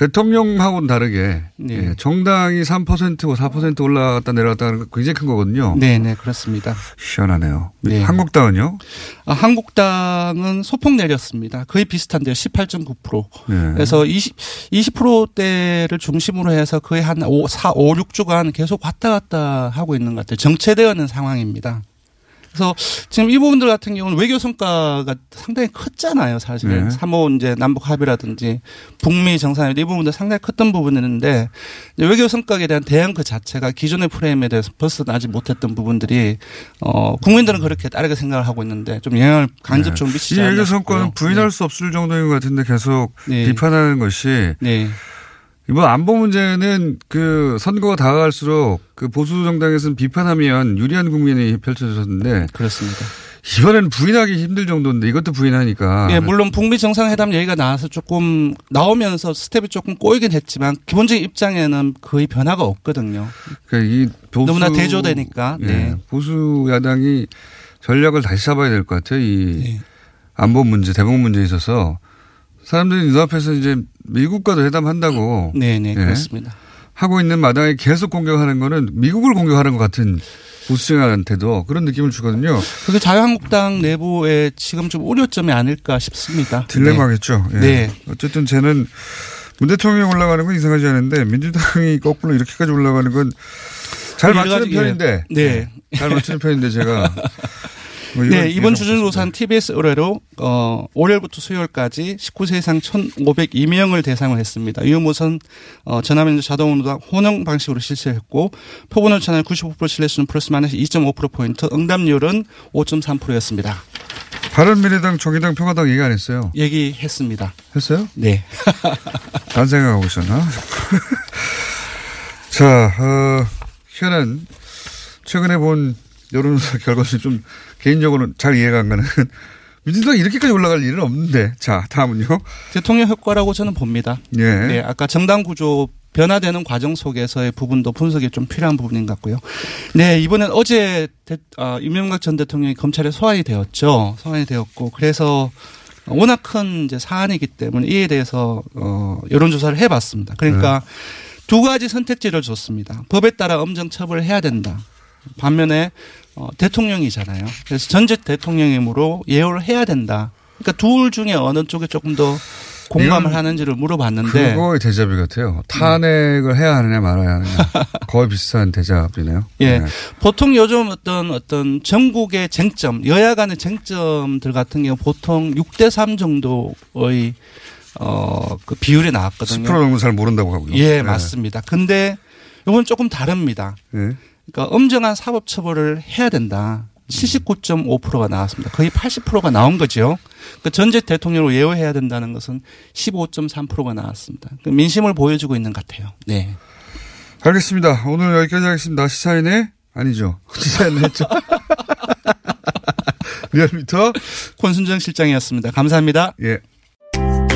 대통령하고는 다르게 네. 예, 정당이 3%고 4% 올라갔다 내려갔다 하는 거 굉장히 큰 거거든요. 네, 네, 그렇습니다. 시원하네요. 네. 한국당은요? 아, 한국당은 소폭 내렸습니다. 거의 비슷한데요. 18.9%. 네. 그래서 20, 20%대를 중심으로 해서 거의 한 5, 4, 5, 6주간 계속 왔다 갔다 하고 있는 것 같아요. 정체되어 있는 상황입니다. 그래서 지금 이 부분들 같은 경우는 외교 성과가 상당히 컸잖아요, 사실. 네. 3호 이제 남북 합의라든지 북미 정상회담 이 부분도 상당히 컸던 부분이었는데 외교 성과에 대한 대응 그 자체가 기존의 프레임에 대해서 벗어나지 못했던 부분들이 어 국민들은 그렇게 다르게 생각을 하고 있는데 좀 영향을 간접적으로 미치지 이 않나 외교. 성과는 부인할 수 없을 정도인 것 같은데 계속 네. 비판하는 것이 네. 이번 안보 문제는 그 선거가 다가갈수록 그 보수 정당에서는 비판하면 유리한 국민이 펼쳐졌는데 그렇습니다. 이번에는 부인하기 힘들 정도인데 이것도 부인하니까 예, 물론 북미 정상회담 얘기가 나와서 조금 나오면서 스텝이 조금 꼬이긴 했지만 기본적인 입장에는 거의 변화가 없거든요. 그러니까 이 보수 너무나 대조되니까. 예, 네. 보수 야당이 전략을 다시 잡아야 될 것 같아요. 이 네. 안보 문제, 대북 문제에 있어서 사람들이 눈앞에서 이제 미국과도 회담한다고 네, 네, 예, 그렇습니다. 하고 있는 마당에 계속 공격하는 거는 미국을 공격하는 것 같은 보수층한테도 그런 느낌을 주거든요. 그게 자유한국당 내부에 지금 좀 우려점이 아닐까 싶습니다. 딜레마겠죠. 예. 네. 어쨌든 쟤는 문 대통령 올라가는 건 이상하지 않은데 민주당이 거꾸로 이렇게까지 올라가는 건잘 여러 맞추는 편인데. 예. 네. 잘 맞추는 편인데 제가. 뭐 네, 이번. 로사는 TBS 의뢰로 어 월요일부터 수요일까지 19세 이상 1,502명을 대상으로 했습니다. 유무선 어 전화면접 자동운동 혼용 방식으로 실시했고 표본 오차는 95% 신뢰수는 플러스 마이너스 2.5% 포인트, 응답률은 5.3%였습니다. 바른미래당, 정의당, 평화당 얘기 안 했어요. 얘기했습니다. 했어요? 네. 딴 생각하고 있었나? 자, 어, 희한한, 최근에 본 여론조사 결과 중에 좀 개인적으로는 잘 이해가 안 가는 민주당이 이렇게까지 올라갈 일은 없는데. 자, 다음은요. 대통령 효과라고 저는 봅니다. 예. 네, 아까 정당 구조 변화되는 과정 속에서의 부분도 분석이 좀 필요한 부분인 것 같고요. 네, 이번엔 어제 대, 아, 이명박 전 대통령이 검찰에 소환이 되었죠. 소환이 되었고 그래서 워낙 큰 이제 사안이기 때문에 이에 대해서 어 여론 조사를 해 봤습니다. 그러니까 두 가지 선택지를 줬습니다. 법에 따라 엄정 처벌을 해야 된다. 반면에 어, 대통령이잖아요. 그래서 전직 대통령이므로 예우를 해야 된다. 그러니까 둘 중에 어느 쪽에 조금 더 공감을 하는지를 물어봤는데 그거의 대답이 같아요. 탄핵을 해야 하느냐 말아야 하느냐. 거의 비슷한 대답이네요. 예. 네. 보통 요즘 어떤 어떤 전국의 쟁점, 여야 간의 쟁점들 같은 경우 보통 6대 3 정도의 어, 그 비율이 10% 나왔거든요. 정도 잘 모른다고 하고요. 예, 네. 맞습니다. 근데 이건 조금 다릅니다. 예. 그러니까 엄정한 사법 처벌을 해야 된다. 79.5%가 나왔습니다. 거의 80%가 나온 거죠. 그 전직 대통령으로 예우해야 된다는 것은 15.3%가 나왔습니다. 그 민심을 보여주고 있는 것 같아요. 네. 알겠습니다. 오늘 여기까지 하겠습니다. 시사인의 아니죠. 시사인의 했죠. 리얼미터 권순정 실장이었습니다. 감사합니다. 예.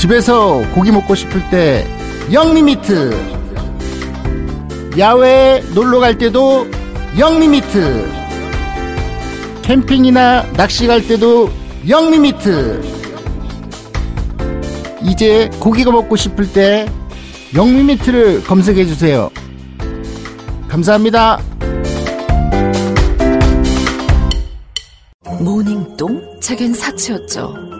집에서 고기 먹고 싶을 때 영리미트. 야외에 놀러 갈 때도 영리미트. 캠핑이나 낚시 갈 때도 영리미트. 이제 고기가 먹고 싶을 때 영리미트를 검색해 주세요. 감사합니다. 모닝똥? 제겐 사치였죠.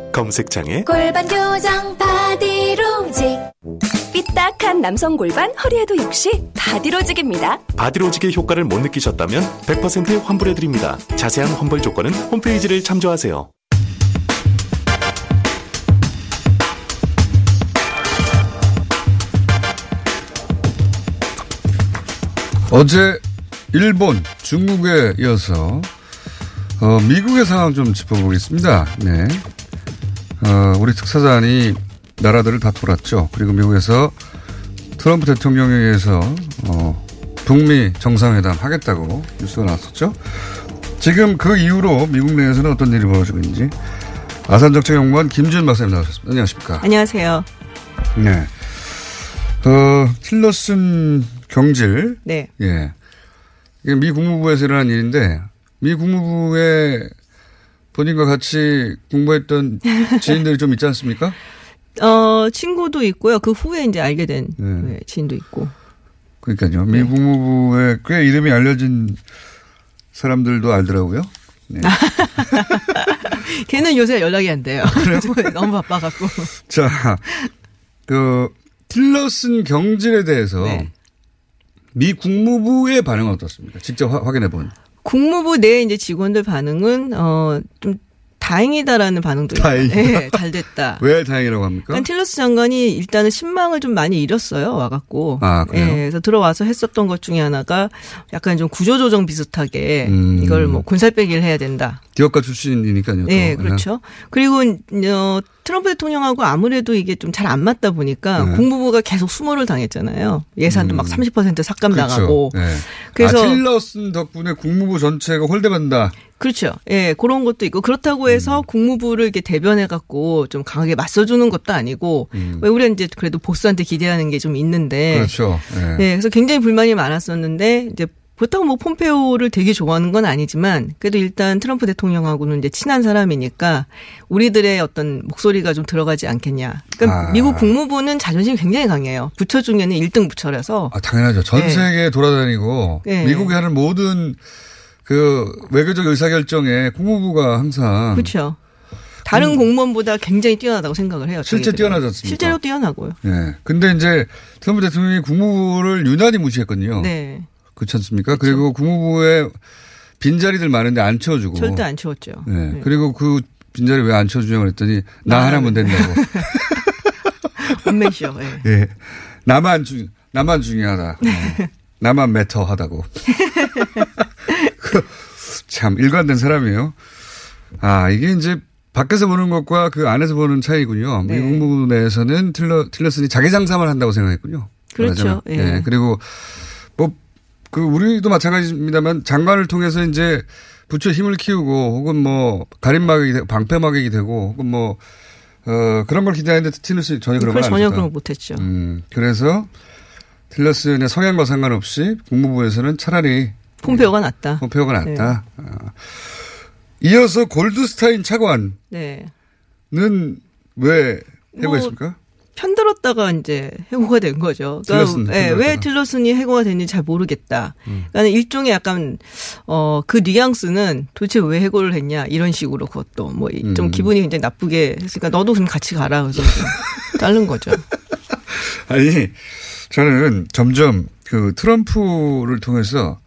검색창에 골반 교정 바디로직 삐딱한 남성 골반 허리에도 역시 바디로직입니다. 바디로직의 효과를 못 느끼셨다면 100% 환불해드립니다. 자세한 환불 조건은 홈페이지를 참조하세요. 어제 일본, 중국에 이어서 어, 미국의 상황 좀 짚어보겠습니다. 네. 어, 우리 특사단이 나라들을 다 돌았죠. 그리고 미국에서 트럼프 대통령에 의해서 어, 북미 정상회담 하겠다고 뉴스가 나왔었죠. 지금 그 이후로 미국 내에서는 어떤 일이 벌어지고 있는지 아산정책연구원 김준 박사님 나오셨습니다. 안녕하십니까? 안녕하세요. 네. 어, 틸러슨 경질. 네. 예. 이게 미 국무부에서 일어난 일인데, 미 국무부에 본인과 같이 공부했던 지인들이 좀 있지 않습니까? 어, 친구도 있고요. 그 후에 이제 알게 된 네. 네, 지인도 있고. 그러니까요. 미 국무부에 꽤 이름이 알려진 사람들도 알더라고요. 네. 걔는 요새 연락이 안 돼요. 너무 바빠갖고. 자, 그, 틸러슨 경질에 대해서 네. 미 국무부의 반응은 어떻습니까? 직접 화- 확인해 본. 국무부 내 이제 직원들 반응은 어좀 다행이다라는 반응도. 다행이다. 네, 잘 됐다. 왜 다행이라고 합니까? 그러니까 틸러스 장관이 일단은 신망을 좀 많이 잃었어요. 와갖고. 아, 그래요? 예, 그래서 들어와서 했었던 것 중에 하나가 약간 좀 구조조정 비슷하게 음. 이걸 뭐 군살빼기를 해야 된다. 기업가 출신이니까요. 또. 네, 그렇죠. 그리고 어, 트럼프 대통령하고 아무래도 이게 좀 잘 안 맞다 보니까 네. 국무부가 계속 수모를 당했잖아요. 예산도 막30% 삭감 그렇죠. 당하고. 네. 그래서 아, 틸러슨 덕분에 국무부 전체가 홀대받는다. 그렇죠. 예, 그런 것도 있고 그렇다고 해서 음. 국무부를 이렇게 대변해 갖고 좀 강하게 맞서주는 것도 아니고 왜 우리는 이제 그래도 보스한테 기대하는 게 좀 있는데 음. 그렇죠. 예. 네, 그래서 굉장히 불만이 많았었는데 이제 그렇다고 뭐 폼페오를 되게 좋아하는 건 아니지만 그래도 일단 트럼프 대통령하고는 이제 친한 사람이니까 우리들의 어떤 목소리가 좀 들어가지 않겠냐. 그러니까 아. 미국 국무부는 자존심이 굉장히 강해요. 부처 중에는 1등 부처라서. 아, 당연하죠. 전 네. 세계 돌아다니고 네. 미국이 하는 모든 그 외교적 의사결정에 국무부가 항상 그렇죠. 다른 공무원보다 굉장히 뛰어나다고 생각을 해요. 음. 실제 않습니까? 실제로 뛰어나고요. 예. 근데 이제 트럼프 대통령이 국무부를 유난히 무시했거든요. 네. 그렇지 않습니까? 그리고 국무부에 빈자리들 많은데 안 채워주고. 절대 안 채웠죠. 예. 네. 그리고 그 빈자리 왜 안 채워주냐고 그랬더니 나나 하나면 된다고. 원맨쇼. 예. 예. 나만 중, 나만 중요하다. 어. 나만 매터하다고. 그, 참, 일관된 사람이에요. 아, 이게 이제 밖에서 보는 것과 그 안에서 보는 차이군요. 네. 미국 국무 내에서는 틸러, 틸러슨이 자기 장사만 한다고 생각했군요. 그렇죠. 예. 예. 그리고 뭐, 그, 우리도 마찬가지입니다만 장관을 통해서 이제 부처 힘을 키우고 혹은 뭐 가림막이 되고 방패막이 되고 혹은 뭐, 어, 그런 걸 기대하는데 틸러슨이 전혀 그런 걸안 전혀. 그런 걸 못했죠. 음, 그래서 틸러슨의 성향과 상관없이 국무부에서는 차라리 폼페오가 낫다. 폼페오가 낫다. 아. 이어서 골드스타인 차관은 네. 왜 뭐, 해고했습니까? 편들었다가 이제 해고가 된 거죠. 틸러슨 예, 편들었다가. 왜 틸러슨이 해고가 됐는지 잘 모르겠다. 음. 그러니까 일종의 약간 어그 뉘앙스는 도대체 왜 해고를 했냐 이런 식으로 그것도 뭐좀 음. 기분이 굉장히 나쁘게 했으니까 너도 좀 같이 가라 그래서 좀 자른 거죠. 아니, 저는 점점 그 트럼프를 통해서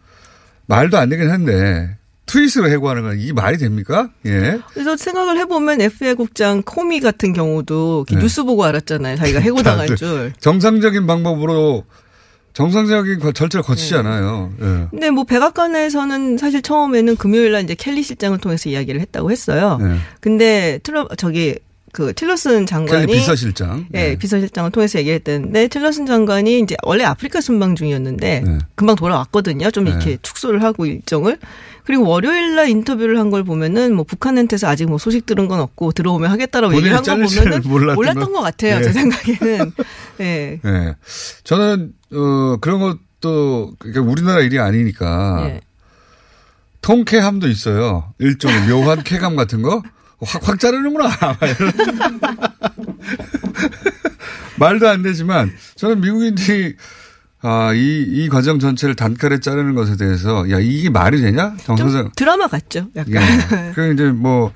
말도 안 되긴 한데 트윗으로 해고하는 건 이게 말이 됩니까? 예. 그래서 생각을 해보면 FBI 국장 코미 같은 경우도 네. 뉴스 보고 알았잖아요. 자기가 해고당할 줄. 정상적인 방법으로 정상적인 거- 절차를 거치지 네. 않아요. 예. 근데 뭐 백악관에서는 사실 처음에는 금요일 날 이제 켈리 실장을 통해서 이야기를 했다고 했어요. 네. 근데 트럼 저기 그 틸러슨 장관이 켈리 비서실장. 예, 네. 비서실장을 통해서 얘기했는데 틸러슨 장관이 이제 원래 아프리카 순방 중이었는데 네. 금방 돌아왔거든요. 좀 이렇게 네. 축소를 하고 일정을. 그리고 월요일 날 인터뷰를 한 걸 보면은 뭐 북한한테서 아직 뭐 소식 들은 건 없고 들어오면 하겠다라고 얘기를 한 거 보면은 몰랐던. 것 같아요. 네. 제 생각에는. 예. 예. 저는, 어, 그런 것도, 그러니까 우리나라 일이 아니니까. 예. 통쾌함도 있어요. 일종의 묘한 쾌감 같은 거. 확, 확 자르는구나. 말도 안 되지만, 저는 미국인들이, 아, 이, 이 과정 전체를 단칼에 자르는 것에 대해서, 야, 이게 말이 되냐? 정서상. 드라마 같죠. 약간. 예. 그 이제 뭐,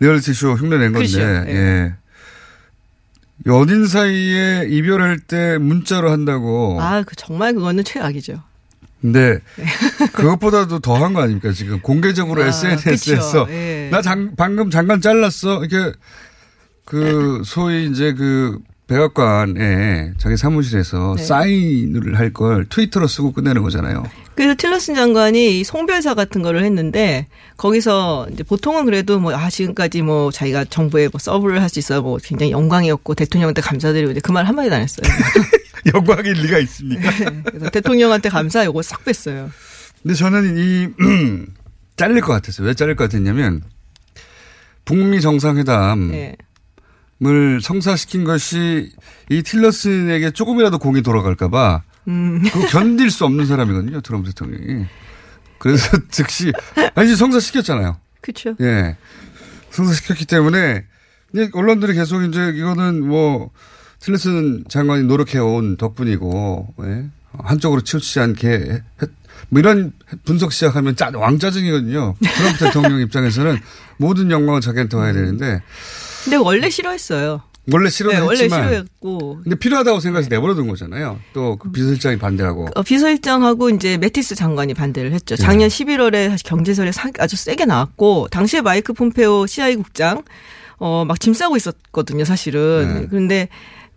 리얼리티 쇼 흉내 낸 건데, 그렇죠. 예. 연인 사이에 이별할 때 문자로 한다고. 아, 그 정말 그거는 최악이죠. 근데 그것보다도 더한 거 아닙니까 지금 공개적으로 아, SNS에서. 예. 나 장, 방금 잠깐 잘랐어 이렇게 그 소위 이제 그 백악관에 자기 사무실에서 네. 사인을 할 걸 트위터로 쓰고 끝내는 거잖아요. 그래서 틸러슨 장관이 이 송별사 같은 거를 했는데 거기서 이제 보통은 그래도 뭐 아 지금까지 뭐 자기가 정부에 뭐 서브를 할 수 있어 뭐 굉장히 영광이었고 대통령한테 감사드리고 이제 그 말 한마디도 안 했어요. 영광일 리가 있습니까? 그래서 대통령한테 감사 요거 싹 뺐어요. 근데 저는 이 잘릴 것 같았어요. 왜 잘릴 것 같았냐면 북미 정상회담 네. 을 성사시킨 것이 이 틸러슨에게 조금이라도 공이 돌아갈까봐 음. 견딜 수 없는 사람이거든요. 트럼프 대통령이. 그래서 즉시 아니 성사시켰잖아요. 그렇죠. 예. 성사시켰기 때문에 언론들이 계속 이제 이거는 뭐 틸러슨 장관이 노력해온 덕분이고 예. 한쪽으로 치우치지 않게 했, 뭐 이런 분석 시작하면 짜 왕짜증이거든요. 트럼프 대통령 입장에서는 모든 영광을 자기한테 와야 되는데 근데 원래 싫어했어요. 원래 싫어는 네, 원래 싫어했고 근데 필요하다고 생각해서 내버려둔 거잖아요. 또 그 비서실장이 반대하고. 어, 비서실장하고 이제 매티스 장관이 반대를 했죠. 네. 작년 11월에 사실 경제설에 사- 아주 세게 나왔고 당시에 마이크 폼페오 CIA 국장 어 막 짐 싸고 있었거든요, 사실은. 네. 그런데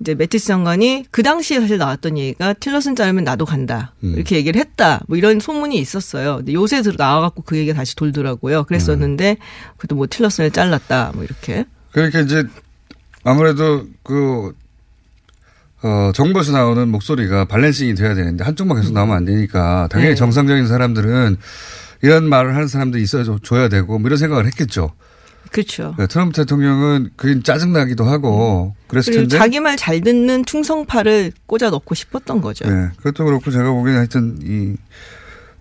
이제 매티스 장관이 그 당시에 사실 나왔던 얘기가 틸러슨 자르면 나도 간다. 음. 이렇게 얘기를 했다. 뭐 이런 소문이 있었어요. 근데 요새 들어 나와갖고 그 얘기가 다시 돌더라고요. 그랬었는데 그래도 뭐 틸러슨을 잘랐다. 뭐 이렇게. 그러니까 이제 아무래도 그, 어, 정부에서 나오는 목소리가 밸런싱이 돼야 되는데 한쪽만 계속 나오면 안 되니까 당연히 네. 정상적인 사람들은 이런 말을 하는 사람도 있어야 줘야 되고 뭐 이런 생각을 했겠죠. 그렇죠. 네, 트럼프 대통령은 그게 짜증나기도 하고 그랬을 그리고 텐데. 자기 말 잘 듣는 충성파를 꽂아 넣고 싶었던 거죠. 네, 그것도 그렇고 제가 보기에는 하여튼 이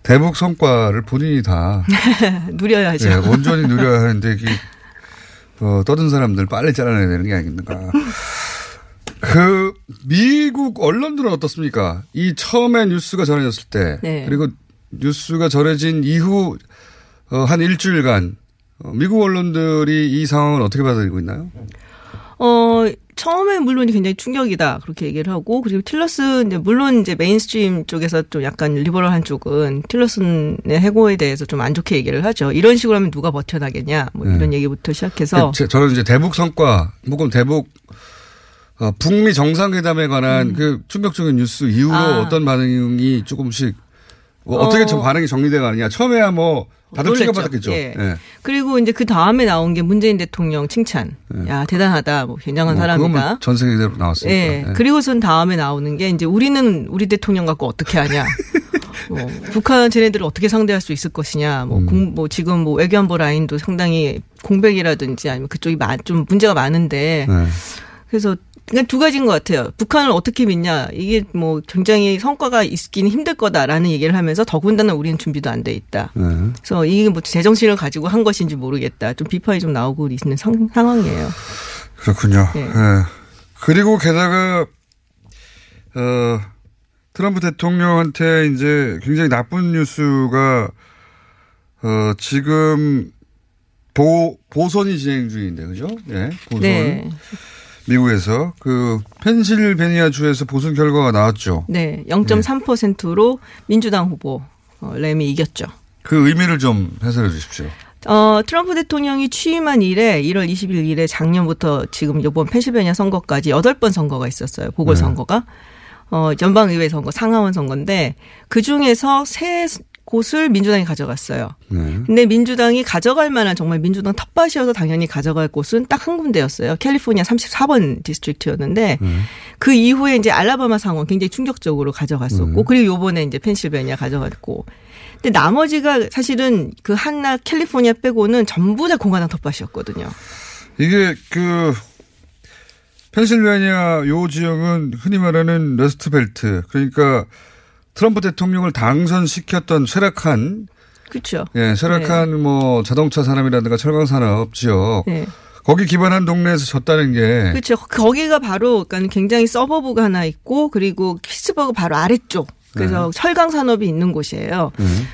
대북 성과를 본인이 다 누려야죠. 예, 온전히 누려야 하는데 이 어, 떠든 사람들 빨리 잘라내야 되는 게 아닌가. 그 미국 언론들은 어떻습니까? 이 처음에 뉴스가 전해졌을 때 네. 그리고 뉴스가 전해진 이후 어, 한 일주일간 어, 미국 언론들이 이 상황을 어떻게 받아들이고 있나요? 어, 처음에 물론 굉장히 충격이다. 그렇게 얘기를 하고, 그리고 틸러슨, 이제 물론 이제 mainstream 쪽에서 좀 약간 리버럴한 쪽은 틸러슨의 해고에 대해서 좀 안 좋게 얘기를 하죠. 이런 식으로 하면 누가 버텨나겠냐. 뭐 네. 이런 얘기부터 시작해서. 그 제- 저는 이제 대북 성과 혹은 대북 어, 북미 정상회담에 관한 그 충격적인 뉴스 이후로 음. 아. 어떤 반응이 조금씩 뭐 어떻게 어. 저 반응이 정리돼 가느냐 처음에야 뭐 다들. 충격받았겠죠. 예. 예. 그리고 이제 그 다음에 나온 게 문재인 대통령 칭찬. 야, 대단하다. 뭐 굉장한 뭐 사람이다. 그건 전 세계대로 나왔으니까. 예. 예. 그리고선 다음에 나오는 게 이제 우리는 우리 대통령 갖고 어떻게 하냐. 뭐 북한 쟤네들을 어떻게 상대할 수 있을 것이냐. 음. 뭐, 공, 뭐 지금 뭐 외교안보 라인도 상당히 공백이라든지 아니면 그쪽이 마- 좀 문제가 많은데 네. 그래서 그냥 두 가지인 것 같아요. 북한을 어떻게 믿냐. 이게 뭐 굉장히 성과가 있기는 힘들 거다라는 얘기를 하면서 더군다나 우리는 준비도 안 돼 있다. 네. 그래서 이게 뭐 제정신을 가지고 한 것인지 모르겠다. 좀 비판이 좀 나오고 있는 상, 상황이에요. 그렇군요. 예. 예. 그리고 게다가 어 트럼프 대통령한테 이제 굉장히 나쁜 뉴스가 어 지금 보 보선이 진행 중인데 그죠? 예. 보선. 네. 미국에서 그 펜실베니아 주에서 보선 결과가 나왔죠. 네, 0.3%로 민주당 후보 어, 램이 이겼죠. 그 의미를 좀 해설해 주십시오. 어, 트럼프 대통령이 취임한 이래 1월 20일 이래 작년부터 지금 이번 펜실베니아 선거까지 8번 선거가 있었어요. 보궐선거가. 어, 연방의회 선거, 상하원 선거인데 그 중에서 세 곳을 민주당이 가져갔어요. 네. 근데 민주당이 가져갈 만한 정말 민주당 텃밭이어서 당연히 가져갈 곳은 딱 한 군데였어요. 캘리포니아 34번 district였는데 그 이후에 이제 알라바마 상원 굉장히 충격적으로 가져갔었고 그리고 요번에 이제 펜실베니아 가져갔고 근데 나머지가 사실은 그 하나 캘리포니아 빼고는 전부 다 공화당 텃밭이었거든요. 이게 그 펜실베니아 요 지역은 흔히 말하는 러스트벨트 그러니까 트럼프 대통령을 당선시켰던 쇠락한 그렇죠. 예, 쇠락한 뭐 자동차 산업이라든가 철강 산업 지역 네. 거기 기반한 동네에서 졌다는 게 그렇죠. 거기가 바로 그러니까 굉장히 서버브가 하나 있고 그리고 피츠버그 바로 아래쪽. 그래서 철강 산업이 있는 곳이에요.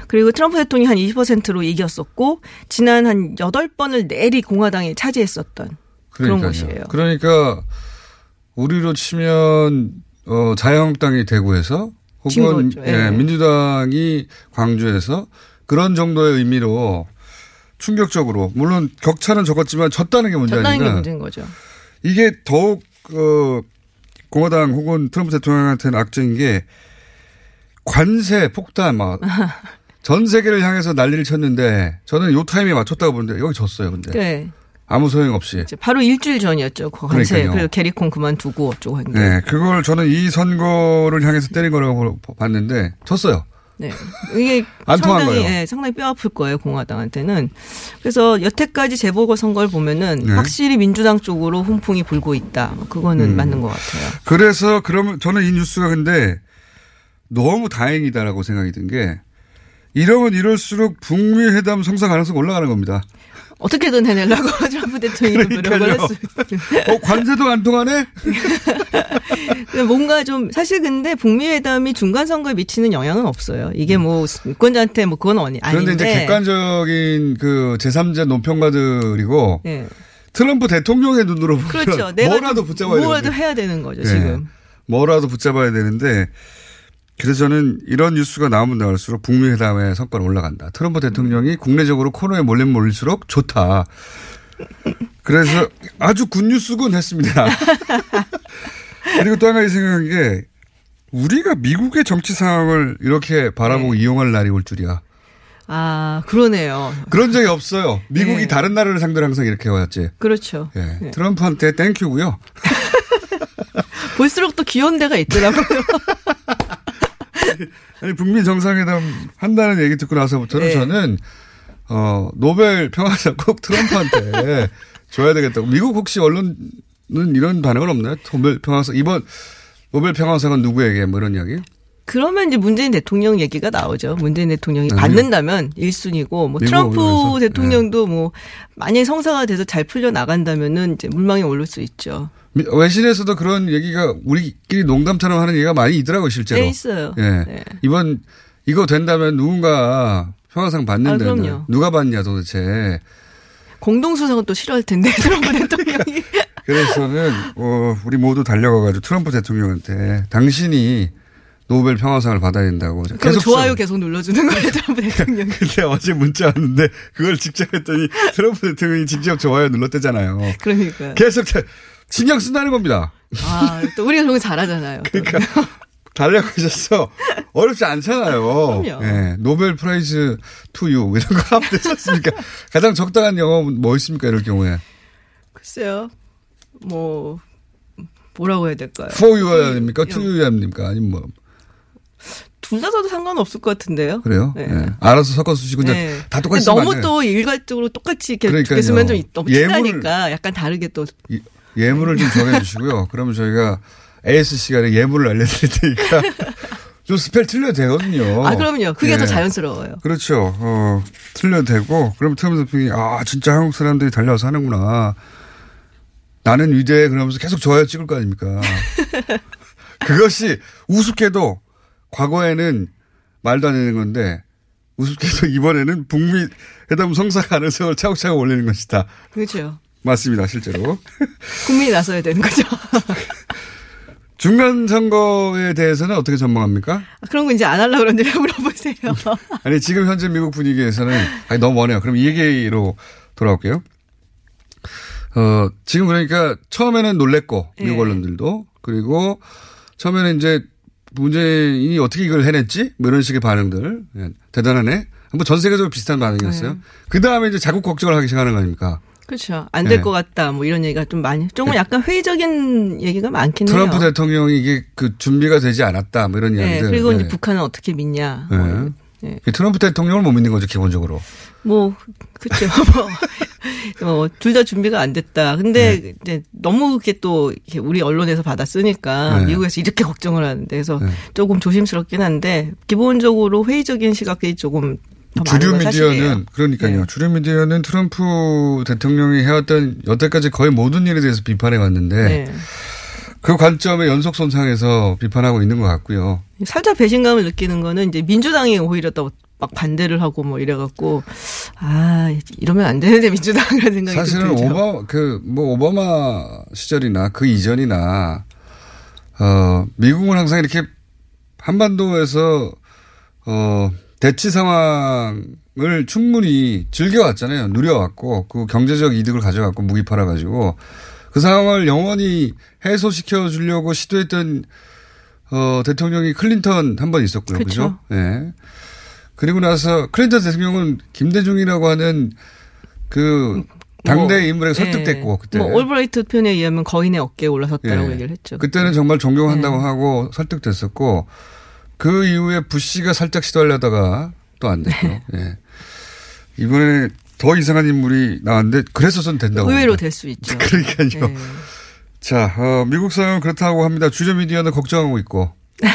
그리고 트럼프 대통령이 한 20%로 이겼었고 지난 한 8번을 내리 공화당이 차지했었던 그런 그러니까요. 곳이에요. 그러니까 우리로 치면 어 자유한국당이 대구에서 진 혹은. 예, 예. 민주당이 광주에서 그런 정도의 의미로 충격적으로 물론 격차는 적었지만 졌다는 게 문제 졌다는 게 아닌가. 문제인 거죠. 이게 더욱 어 공화당 혹은 트럼프 대통령한테는 악재인 게 관세 폭탄 막 전 세계를 향해서 난리를 쳤는데 저는 요 타임에 맞췄다고 보는데 여기 졌어요. 근데 네. 아무 소용 없이. 바로 일주일 전이었죠. 그 관세. 그리고 게리콘 그만두고 어쩌고 한 게. 네, 그걸 저는 이 선거를 향해서 때린 거라고 봤는데 졌어요. 네. 이게 상당히. 예, 상당히 뼈 아플 거예요, 공화당한테는. 그래서 여태까지 재보궐 선거를 보면은 네. 확실히 민주당 쪽으로 훈풍이 불고 있다. 뭐 그거는 음. 맞는 것 같아요. 그래서 그러면 저는 이 뉴스가 근데 너무 다행이다라고 생각이 든 게 이러면 이럴수록 북미 회담 성사 가능성 올라가는 겁니다. 어떻게든 해내려고 트럼프 대통령이 노력을. 했어요. 어, 관세도 안 통하네? 뭔가 좀 사실 근데 북미 회담이 중간 선거에 미치는 영향은 없어요. 이게 뭐 유권자한테 뭐 그건 아니 그런데 아닌데. 이제 객관적인 그 제3자 논평가들이고 예. 트럼프 대통령의 눈으로 보면 그렇죠. 뭐라도 좀 붙잡아야 뭐라도. 해야 되는 거죠, 네. 지금. 뭐라도 붙잡아야 되는데 그래서 저는 이런 뉴스가 나오면 나올수록 북미 회담의 성과는 올라간다. 트럼프 대통령이 국내적으로 코너에 몰리면 몰릴수록 좋다. 그래서 아주 굿뉴스군 했습니다. 그리고 또한 가지 생각한 게 우리가 미국의 정치 상황을 이렇게 바라보고 이용할 날이 올 줄이야. 아, 그러네요. 그런 적이 없어요. 미국이 네. 다른 나라를 상대로 항상 이렇게 해왔지. 그렇죠. 예. 네. 트럼프한테 땡큐고요. 볼수록 또 귀여운 데가 있더라고요. 아니, 북미 정상회담 한다는 얘기 듣고 나서부터는 네. 저는, 어, 노벨 평화상 꼭 트럼프한테 줘야 되겠다고. 미국 혹시 언론은 이런 반응은 없나요? 노벨 평화상, 이번 노벨 평화상은 누구에게 뭐 이런 이야기? 그러면 이제 문재인 대통령 얘기가 나오죠. 문재인 대통령이 아, 받는다면 1순위고 뭐 트럼프 언론에서? 대통령도 뭐 만약에 성사가 돼서 잘 풀려 나간다면은 이제 물망에 오를 수 있죠. 미- 외신에서도 그런 얘기가 우리끼리 농담처럼 하는 얘기가 많이 있더라고요, 실제로. 네, 있어요. 예. 네. 이번 이거 된다면 누군가 평화상 아, 받는다면 그럼요. 누가 받냐 도대체. 공동수상은 또 싫어할 텐데 트럼프 대통령이. 그래서는 어, 우리 모두 달려가가지고 트럼프 대통령한테 당신이 노벨 평화상을 받아야 된다고. 그럼 좋아요 계속 눌러주는 거예요 트럼프 대통령이. 근데 어제 문자 왔는데 그걸 직접 했더니 트럼프 대통령이 직접 좋아요 눌렀대잖아요. 그러니까. 계속 다- 신경 쓴다는 겁니다. 아, 또 우리가 정말 잘하잖아요. 그러니까 달려가셔서 어렵지 않잖아요. 그럼요. 예, Nobel Prize to you 이런 거 하면 되지 않습니까? 가장 적당한 영어는 뭐 있습니까? 이럴 경우에. 글쎄요. 뭐 뭐라고 해야 될까요? for you야 됩니까? you야 됩니까? 아니면 뭐 둘 다 써도 상관없을 것 같은데요. 그래요? 네. 예. 알아서 섞어 쓰시고 이제 네. 다 똑같이 너무. 또 일괄적으로 똑같이 이렇게 그러니까요. 쓰면 좀 너무 친하니까 약간 다르게 또 예문을 좀 정해 주시고요. 그러면 저희가 AS 시간에 예문을 알려드릴 테니까 좀 스펠 틀려도 되거든요. 아, 그럼요. 그게 예. 더 자연스러워요. 그렇죠. 어, 틀려도 되고, 그럼 트럼프 대통령이, 아, 진짜 한국 사람들이 달려와서 하는구나. 나는 위대해. 그러면서 계속 좋아요 찍을 거 아닙니까. 그것이 우습게도 과거에는 말도 안 되는 건데, 우습게도 이번에는 북미 회담 성사 가능성을 차곡차곡 올리는 것이다. 그렇죠. 맞습니다, 실제로. 국민이 나서야 되는 거죠. 중간 선거에 대해서는 어떻게 전망합니까? 그런 거 이제 안 하려고 그러는데 왜 물어보세요. 아니 지금 현재 미국 분위기에서는 아니 너무 머네요. 그럼 이 얘기로 돌아올게요. 어 지금 그러니까 처음에는 놀랬고 미국 예. 언론들도 그리고 처음에는 이제 문재인이 어떻게 이걸 해냈지? 뭐 이런 식의 반응들 예, 대단하네. 뭐 전 세계적으로 비슷한 반응이었어요. 네. 그 다음에 이제 자국 걱정을 하기 시작하는 거 아닙니까? 그렇죠. 안될 네. 것 같다. 뭐 이런 얘기가 좀 많이 조금 약간 회의적인 얘기가 많긴 해요. 트럼프 대통령이 이게 그 준비가 되지 않았다. 뭐 이런 네, 이야기들. 그리고 이제 네. 북한은 어떻게 믿냐. 네. 네. 그 트럼프 대통령을 못 믿는 거죠 기본적으로. 뭐 그렇죠. 뭐, 둘 다 준비가 안 됐다. 근데 네. 이제 너무 그게 또 이렇게 우리 언론에서 받아 쓰니까 네. 미국에서 이렇게 걱정을 하는데 그래서 조금 조심스럽긴 한데 기본적으로 회의적인 시각이 조금 더 주류 사실이에요. 네. 미디어는 그러니까요. 주류 미디어는 트럼프 대통령이 해왔던 여태까지 거의 모든 일에 대해서 비판해 왔는데 네. 그 관점의 연속 손상에서 비판하고 있는 것 같고요. 살짝 배신감을 느끼는 거는 이제 민주당이 오히려 또 막 반대를 하고 뭐 이래갖고 아 이러면 안 되는데 민주당이라는 생각이 좀 사실은 들죠. 오바 그뭐 오바마 시절이나 그 이전이나 어 미국은 항상 이렇게 한반도에서 어 대치 상황을 충분히 즐겨왔잖아요. 누려왔고 그 경제적 이득을 가져갔고 무기 팔아가지고 그 상황을 영원히 해소시켜 주려고 시도했던 어 대통령이 클린턴 한 번 있었고요. 그쵸. 그죠? 예. 그리고 나서 클린턴 대통령은 김대중이라고 하는 그 당대 인물에 설득됐고 예. 그때 뭐 올브라이트 표현에 의하면 거인의 어깨에 올라섰다라고 예. 얘기를 했죠. 그때는 정말 존경한다고 하고 설득됐었고 그 이후에 부시가 살짝 시도하려다가 또 안 됐고 예. 이번에 더 이상한 인물이 나왔는데 그래서 선 된다고 의외로. 될 수 있죠. 그러니까요. 네. 자, 어, 미국 상황은 그렇다고 합니다. 주류 미디어는 걱정하고 있고.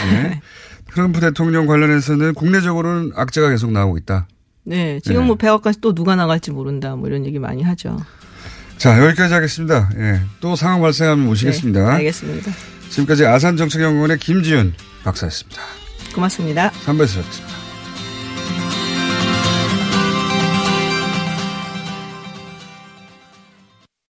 예. 트럼프 대통령 관련해서는 국내적으로는 악재가 계속 나오고 있다. 네, 지금 네. 뭐 백악관에서 또 누가 나갈지 모른다 뭐 이런 얘기 많이 하죠. 자, 여기까지 하겠습니다. 예. 또 상황 발생하면 모시겠습니다. 네, 알겠습니다. 지금까지 아산정책연구원의 김지윤 박사였습니다. 고맙습니다. 3부에서 뵙겠습니다.